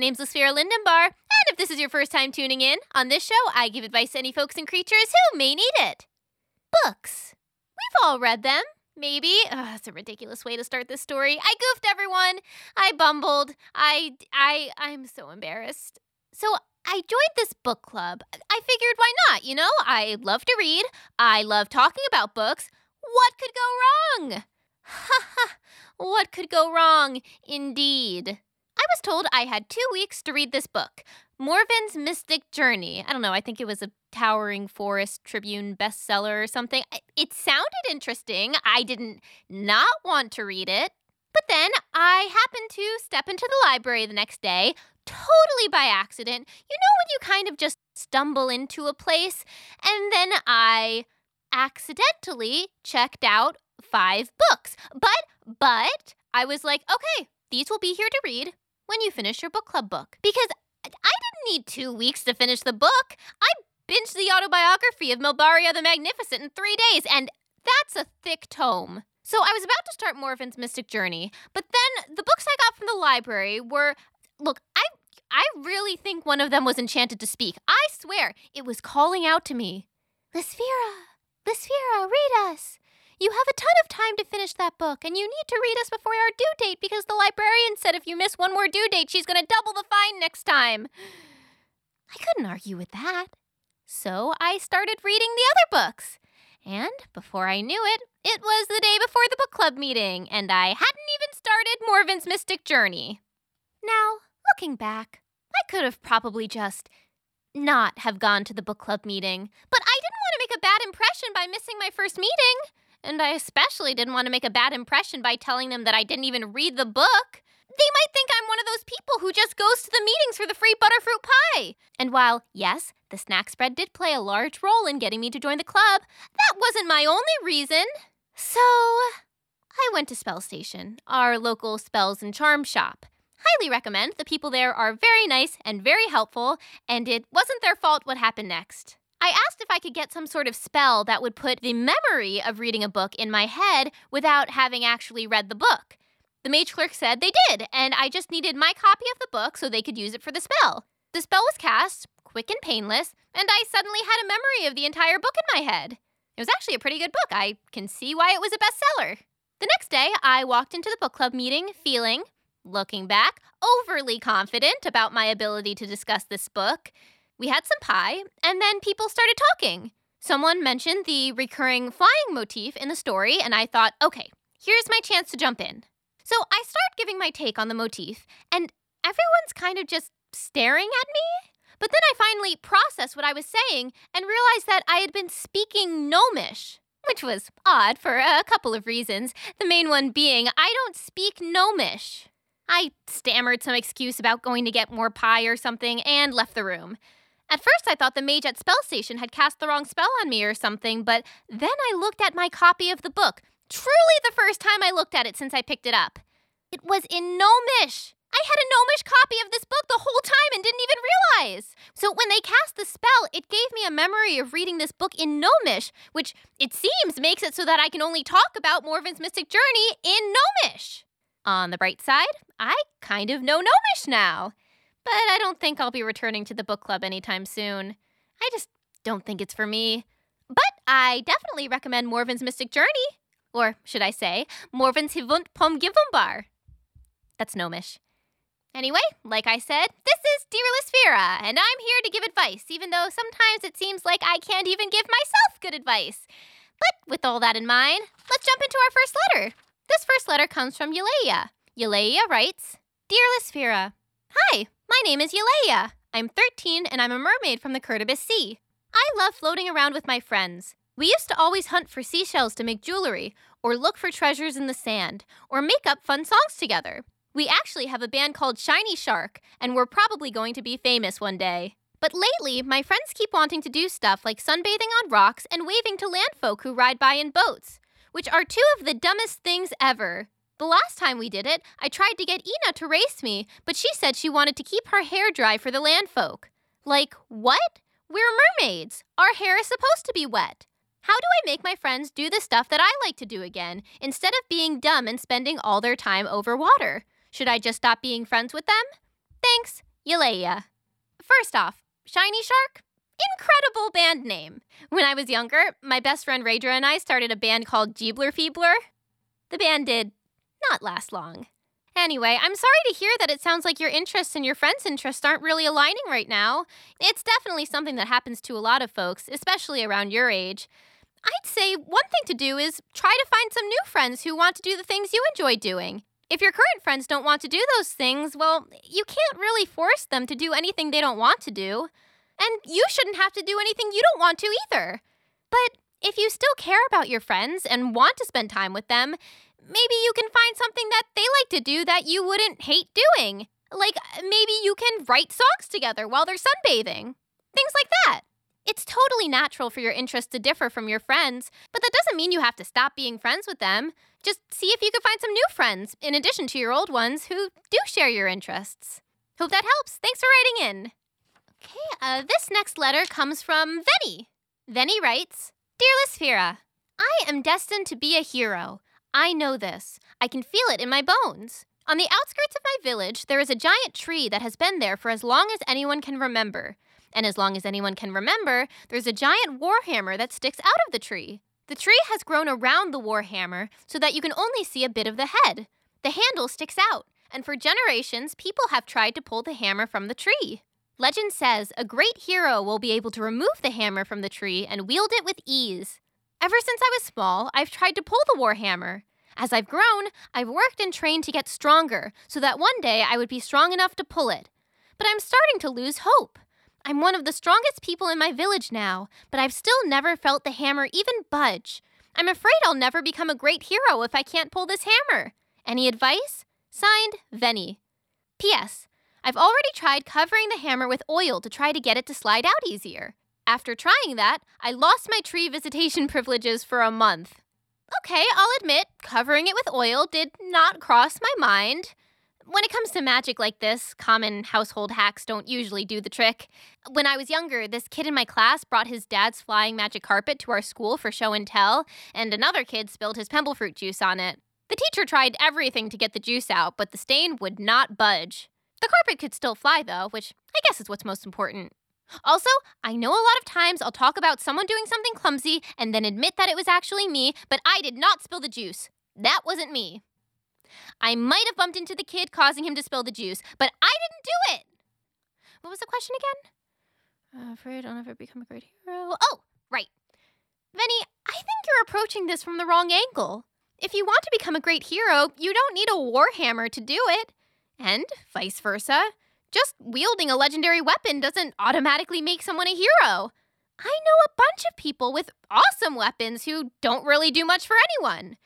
name's Lysphera Lindenbar, and if this is your first time tuning in, on this show I give advice to any folks and creatures who may need it. Books. We've all read them. Maybe. Ugh, that's a ridiculous way to start this story. I goofed everyone. I bumbled. I I I'm so embarrassed. So I joined this book club. I figured why not? You know, I love to read. I love talking about books. What could go wrong? Ha ha. What could go wrong? Indeed. Was told I had two weeks to read this book, Morven's Mystic Journey. I don't know, I think it was a Towering Forest Tribune bestseller or something. It sounded interesting. I didn't not want to read it. But then I happened to step into the library the next day, totally by accident. You know, when you kind of just stumble into a place, and then I accidentally checked out five books. But, but, I was like, okay, these will be here to read when you finish your book club book. Because I didn't need two weeks to finish the book. I binged the autobiography of Melbaria the Magnificent in three days, and that's a thick tome. So I was about to start Morven's Mystic Journey, but then the books I got from the library were look, I I really think one of them was enchanted to speak. I swear, it was calling out to me. Lysphera, Lysphera, read us. You have a ton of time to finish that book, and you need to read us before our due date because the librarian said if you miss one more due date, she's going to double the fine next time. I couldn't argue with that. So I started reading the other books. And before I knew it, it was the day before the book club meeting, and I hadn't even started Morven's Mystic Journey. Now, looking back, I could have probably just not have gone to the book club meeting, but I didn't want to make a bad impression by missing my first meeting. And I especially didn't want to make a bad impression by telling them that I didn't even read the book. They might think I'm one of those people who just goes to the meetings for the free butterfruit pie. And while, yes, the snack spread did play a large role in getting me to join the club, that wasn't my only reason. So, I went to Spell Station, our local spells and charm shop. Highly recommend. The people there are very nice and very helpful, and it wasn't their fault what happened next. I asked if I could get some sort of spell that would put the memory of reading a book in my head without having actually read the book. The mage clerk said they did, and I just needed my copy of the book so they could use it for the spell. The spell was cast, quick and painless, and I suddenly had a memory of the entire book in my head. It was actually a pretty good book. I can see why it was a bestseller. The next day, I walked into the book club meeting feeling, looking back, overly confident about my ability to discuss this book. We had some pie, and then people started talking. Someone mentioned the recurring flying motif in the story, and I thought, okay, here's my chance to jump in. So I start giving my take on the motif, and everyone's kind of just staring at me. But then I finally processed what I was saying and realized that I had been speaking Gnomish, which was odd for a couple of reasons. The main one being I don't speak Gnomish. I stammered some excuse about going to get more pie or something and left the room. At first, I thought the mage at Spell Station had cast the wrong spell on me or something, but then I looked at my copy of the book. Truly the first time I looked at it since I picked it up. It was in Gnomish. I had a Gnomish copy of this book the whole time and didn't even realize. So when they cast the spell, it gave me a memory of reading this book in Gnomish, which it seems makes it so that I can only talk about Morven's mystic journey in Gnomish. On the bright side, I kind of know Gnomish now but I don't think I'll be returning to the book club anytime soon. I just don't think it's for me. But I definitely recommend Morven's Mystic Journey. Or should I say, Morven's Hivund Pom Givumbar. That's gnomish. Anyway, like I said, this is Dear Lysphera, and I'm here to give advice, even though sometimes it seems like I can't even give myself good advice. But with all that in mind, let's jump into our first letter. This first letter comes from Eulalia. Eulalia writes Dear Lysphera, Hi, my name is Eulalia. I'm 13 and I'm a mermaid from the Curtibus Sea. I love floating around with my friends. We used to always hunt for seashells to make jewelry, or look for treasures in the sand, or make up fun songs together. We actually have a band called Shiny Shark, and we're probably going to be famous one day. But lately, my friends keep wanting to do stuff like sunbathing on rocks and waving to landfolk who ride by in boats, which are two of the dumbest things ever. The last time we did it, I tried to get Ina to race me, but she said she wanted to keep her hair dry for the landfolk. Like, what? We're mermaids. Our hair is supposed to be wet. How do I make my friends do the stuff that I like to do again, instead of being dumb and spending all their time over water? Should I just stop being friends with them? Thanks, Ylea. First off, Shiny Shark, incredible band name. When I was younger, my best friend Raedra and I started a band called Jeebler Feebler. The band did not last long. Anyway, I'm sorry to hear that it sounds like your interests and your friends' interests aren't really aligning right now. It's definitely something that happens to a lot of folks, especially around your age. I'd say one thing to do is try to find some new friends who want to do the things you enjoy doing. If your current friends don't want to do those things, well, you can't really force them to do anything they don't want to do. And you shouldn't have to do anything you don't want to either. But if you still care about your friends and want to spend time with them, maybe you can find something that they like to do that you wouldn't hate doing. Like maybe you can write songs together while they're sunbathing. Things like that. It's totally natural for your interests to differ from your friends, but that doesn't mean you have to stop being friends with them. Just see if you can find some new friends, in addition to your old ones, who do share your interests. Hope that helps. Thanks for writing in. Okay, uh, this next letter comes from Venny. Venny writes Dear Lysphera, I am destined to be a hero. I know this. I can feel it in my bones. On the outskirts of my village, there is a giant tree that has been there for as long as anyone can remember. And as long as anyone can remember, there's a giant warhammer that sticks out of the tree. The tree has grown around the warhammer so that you can only see a bit of the head. The handle sticks out, and for generations, people have tried to pull the hammer from the tree. Legend says a great hero will be able to remove the hammer from the tree and wield it with ease. Ever since I was small, I've tried to pull the warhammer. As I've grown, I've worked and trained to get stronger so that one day I would be strong enough to pull it. But I'm starting to lose hope. I'm one of the strongest people in my village now, but I've still never felt the hammer even budge. I'm afraid I'll never become a great hero if I can't pull this hammer. Any advice? Signed, Venny. P.S. I've already tried covering the hammer with oil to try to get it to slide out easier. After trying that, I lost my tree visitation privileges for a month. Okay, I'll admit, covering it with oil did not cross my mind. When it comes to magic like this, common household hacks don't usually do the trick. When I was younger, this kid in my class brought his dad's flying magic carpet to our school for show and tell, and another kid spilled his pemble fruit juice on it. The teacher tried everything to get the juice out, but the stain would not budge. The carpet could still fly, though, which I guess is what's most important. Also, I know a lot of times I'll talk about someone doing something clumsy and then admit that it was actually me, but I did not spill the juice. That wasn't me. I might have bumped into the kid causing him to spill the juice, but I didn't do it. What was the question again? Afraid I'll never become a great hero. Oh, right. Venny, I think you're approaching this from the wrong angle. If you want to become a great hero, you don't need a warhammer to do it. And vice versa. Just wielding a legendary weapon doesn't automatically make someone a hero. I know a bunch of people with awesome weapons who don't really do much for anyone.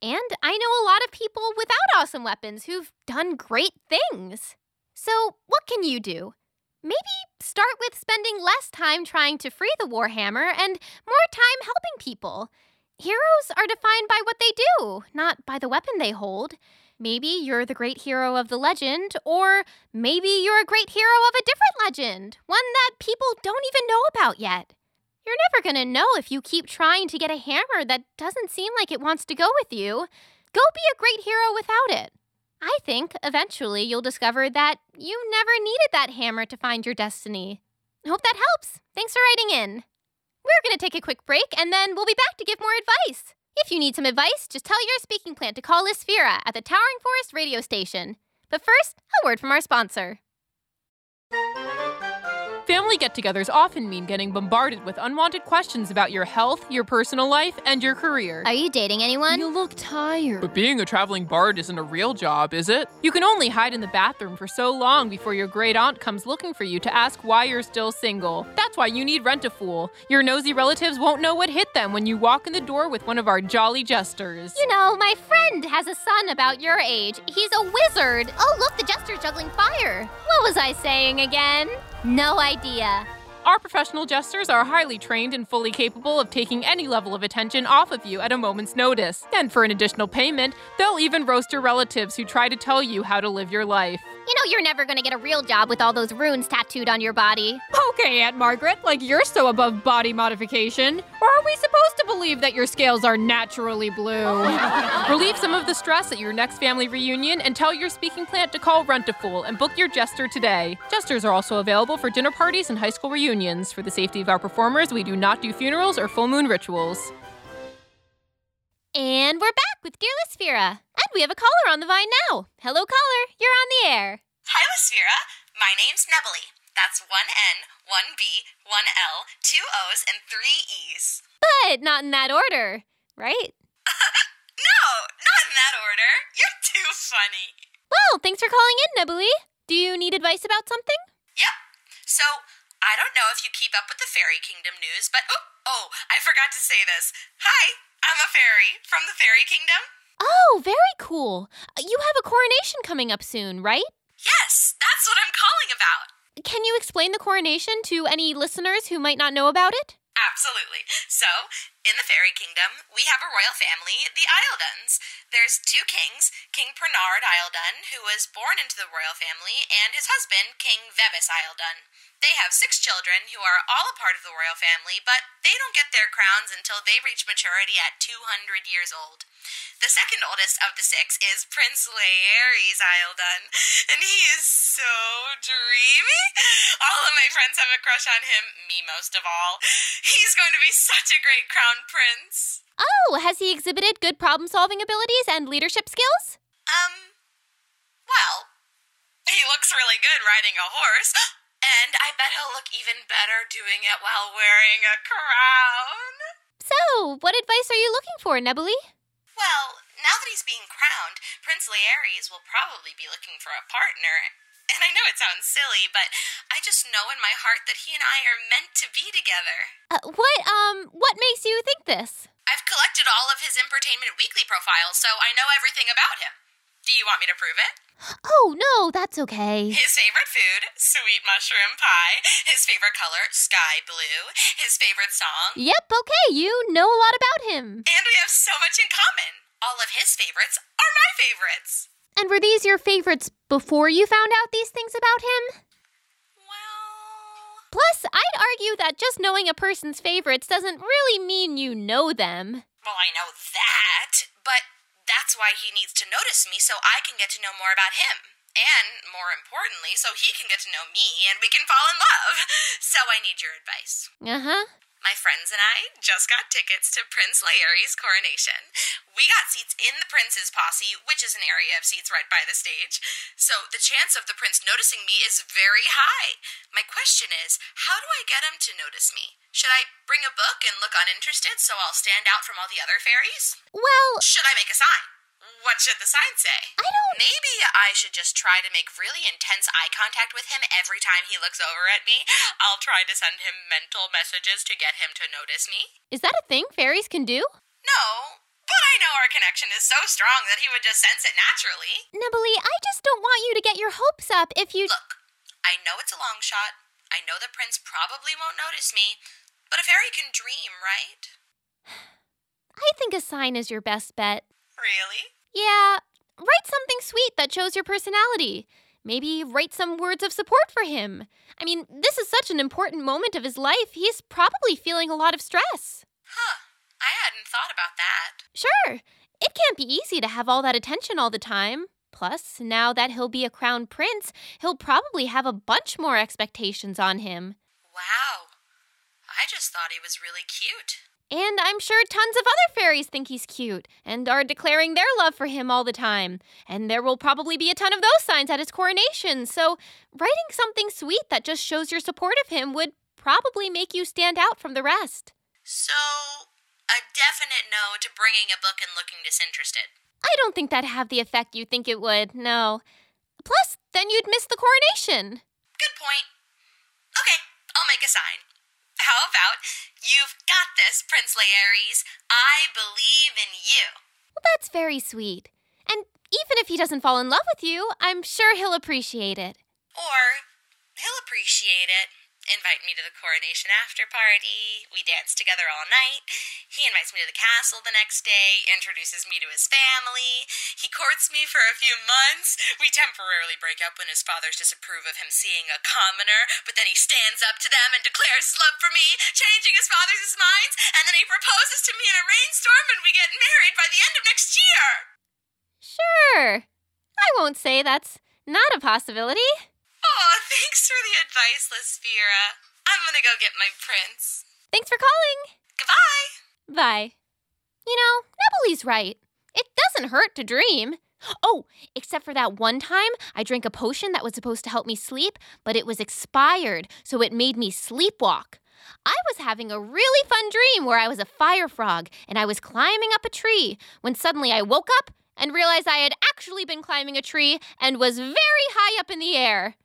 And I know a lot of people without awesome weapons who've done great things. So, what can you do? Maybe start with spending less time trying to free the Warhammer and more time helping people. Heroes are defined by what they do, not by the weapon they hold. Maybe you're the great hero of the legend, or maybe you're a great hero of a different legend, one that people don't even know about yet. You're never to know if you keep trying to get a hammer that doesn't seem like it wants to go with you. Go be a great hero without it. I think eventually you'll discover that you never needed that hammer to find your destiny. Hope that helps. Thanks for writing in. We're going to take a quick break and then we'll be back to give more advice. If you need some advice, just tell your speaking plant to call Lysphera at the Towering Forest radio station. But first, a word from our sponsor. Family get togethers often mean getting bombarded with unwanted questions about your health, your personal life, and your career. Are you dating anyone? You look tired. But being a traveling bard isn't a real job, is it? You can only hide in the bathroom for so long before your great aunt comes looking for you to ask why you're still single. That's why you need Rent a Fool. Your nosy relatives won't know what hit them when you walk in the door with one of our jolly jesters. You know, my friend has a son about your age. He's a wizard. Oh, look, the jester's juggling fire. What was I saying again? No idea. Our professional jesters are highly trained and fully capable of taking any level of attention off of you at a moment's notice. And for an additional payment, they'll even roast your relatives who try to tell you how to live your life. You know, you're never gonna get a real job with all those runes tattooed on your body. Okay, Aunt Margaret, like you're so above body modification. Or are we supposed to believe that your scales are naturally blue? Relieve some of the stress at your next family reunion and tell your speaking plant to call Rent-A-Fool and book your jester today. Jesters are also available for dinner parties and high school reunions. For the safety of our performers, we do not do funerals or full moon rituals. And we're back with Dear Lysphera. And we have a caller on the vine now. Hello, caller. You're on the air. Hi, Lysphera. My name's Nebily. That's one N, one B, one L, two O's, and three E's. But not in that order, right? No, not in that order. You're too funny. Well, thanks for calling in, Nebily. Do you need advice about something? Yep. So, I don't know if you keep up with the Fairy Kingdom news, but oh, oh, I forgot to say this. Hi, I'm a fairy from the Fairy Kingdom. Oh, very cool. You have a coronation coming up soon, right? Yes, that's what I'm calling about. Can you explain the coronation to any listeners who might not know about it? Absolutely. So, in the fairy kingdom, we have a royal family, the Isledons. There's two kings King Pernard Isledon, who was born into the royal family, and his husband, King Vebis Isledon. They have six children who are all a part of the royal family, but they don't get their crowns until they reach maturity at 200 years old. The second oldest of the six is Prince Laeres Isledon, and he is so dreamy. All of my friends have a crush on him, me most of all. He's going to be such a great crown prince. Oh, has he exhibited good problem solving abilities and leadership skills? Um, well, he looks really good riding a horse, and I bet he'll look even better doing it while wearing a crown. So, what advice are you looking for, Nebily? Well, now that he's being crowned, Prince Laeres will probably be looking for a partner. And I know it sounds silly, but I just know in my heart that he and I are meant to be together. Uh, what, um, what makes you think this? I've collected all of his Entertainment Weekly profiles, so I know everything about him. Do you want me to prove it? Oh, no, that's okay. His favorite food, sweet mushroom pie. His favorite color, sky blue. His favorite song. Yep, okay, you know a lot about him. And we have so much in common. All of his favorites are my favorites. And were these your favorites before you found out these things about him? Well, Plus, I'd argue that just knowing a person's favorites doesn't really mean you know them. well, I know that, but that's why he needs to notice me so I can get to know more about him. And more importantly, so he can get to know me and we can fall in love. So I need your advice. Uh huh. My friends and I just got tickets to Prince Laeres' coronation. We got seats in the prince's posse, which is an area of seats right by the stage. So the chance of the prince noticing me is very high. My question is, how do I get him to notice me? Should I bring a book and look uninterested so I'll stand out from all the other fairies? Well, Should I make a sign? What should the sign say? I don't. Maybe I should just try to make really intense eye contact with him every time he looks over at me. I'll try to send him mental messages to get him to notice me. Is that a thing fairies can do? No, but I know our connection is so strong that he would just sense it naturally. Nebily, I just don't want you to get your hopes up if you. Look, I know it's a long shot. I know the prince probably won't notice me, but a fairy can dream, right? I think a sign is your best bet. Really? Yeah, write something sweet that shows your personality. Maybe write some words of support for him. I mean, this is such an important moment of his life. He's probably feeling a lot of stress. Huh. I hadn't thought about that. Sure, it can't be easy to have all that attention all the time. Plus, now that he'll be a crown prince, he'll probably have a bunch more expectations on him. Wow. I just thought he was really cute. And I'm sure tons of other fairies think he's cute and are declaring their love for him all the time. And there will probably be a ton of those signs at his coronation. So, writing something sweet that just shows your support of him would probably make you stand out from the rest. So, a definite no to bringing a book and looking disinterested. I don't think that'd have the effect you think it would, no. Plus, then you'd miss the coronation. Good point. Okay, I'll make a sign. How about, you've got this, Prince Laeres. I believe in you. Well, that's very sweet. And even if he doesn't fall in love with you, I'm sure he'll appreciate it. Or, he'll appreciate it, invite me to the coronation after party. We dance together all night. He invites me to the castle the next day, introduces me to his family. He courts me for a few months. We temporarily break up when his fathers disapprove of him seeing a commoner, but then he stands up to them and declares his love for me, changing his father's minds, and then he proposes to me in a rainstorm and we get married by the end of next year. Sure. I won't say that's not a possibility. Thanks for the advice, Lysphera. I'm gonna go get my prince. Thanks for calling. Goodbye. Bye. You know, Nebely's right. It doesn't hurt to dream. Oh, except for that one time I drank a potion that was supposed to help me sleep, but it was expired, so it made me sleepwalk. I was having a really fun dream where I was a fire frog and I was climbing up a tree when suddenly I woke up and realized I had actually been climbing a tree and was very high up in the air.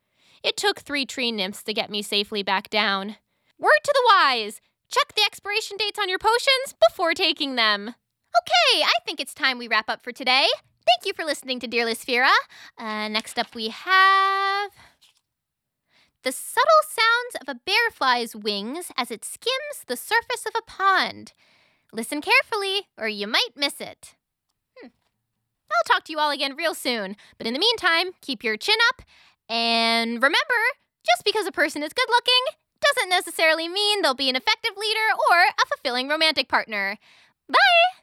It took three tree nymphs to get me safely back down. Word to the wise check the expiration dates on your potions before taking them. Okay, I think it's time we wrap up for today. Thank you for listening to Dear Lysphera. Uh, next up, we have. The subtle sounds of a bearfly's wings as it skims the surface of a pond. Listen carefully, or you might miss it. Hmm. I'll talk to you all again real soon, but in the meantime, keep your chin up and remember, just because a person is good looking doesn't necessarily mean they'll be an effective leader or a fulfilling romantic partner. Bye!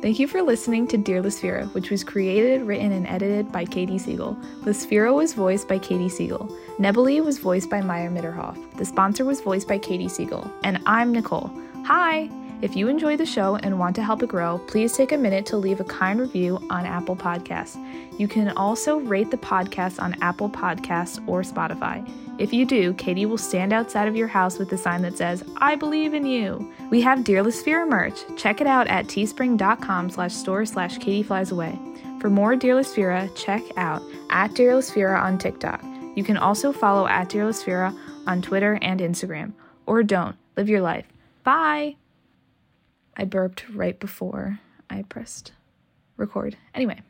Thank you for listening to Dear Lysphera, which was created, written, and edited by Katie Siegel. Lysphera was voiced by Katie Siegel. Nebely was voiced by Maya Mitterhoff. The sponsor was voiced by Katie Siegel. And I'm Nicole. Hi! If you enjoy the show and want to help it grow, please take a minute to leave a kind review on Apple Podcasts. You can also rate the podcast on Apple Podcasts or Spotify. If you do, Katie will stand outside of your house with a sign that says, I believe in you. We have Dear Lysphera merch. Check it out at teespring.com slash store slash Katie Flies Away. For more Dear Lysphera, check out at Dear Lysphera on TikTok. You can also follow at Dear Lysphera on Twitter and Instagram. Or don't. Live your life. Bye! I burped right before I pressed record. Anyway.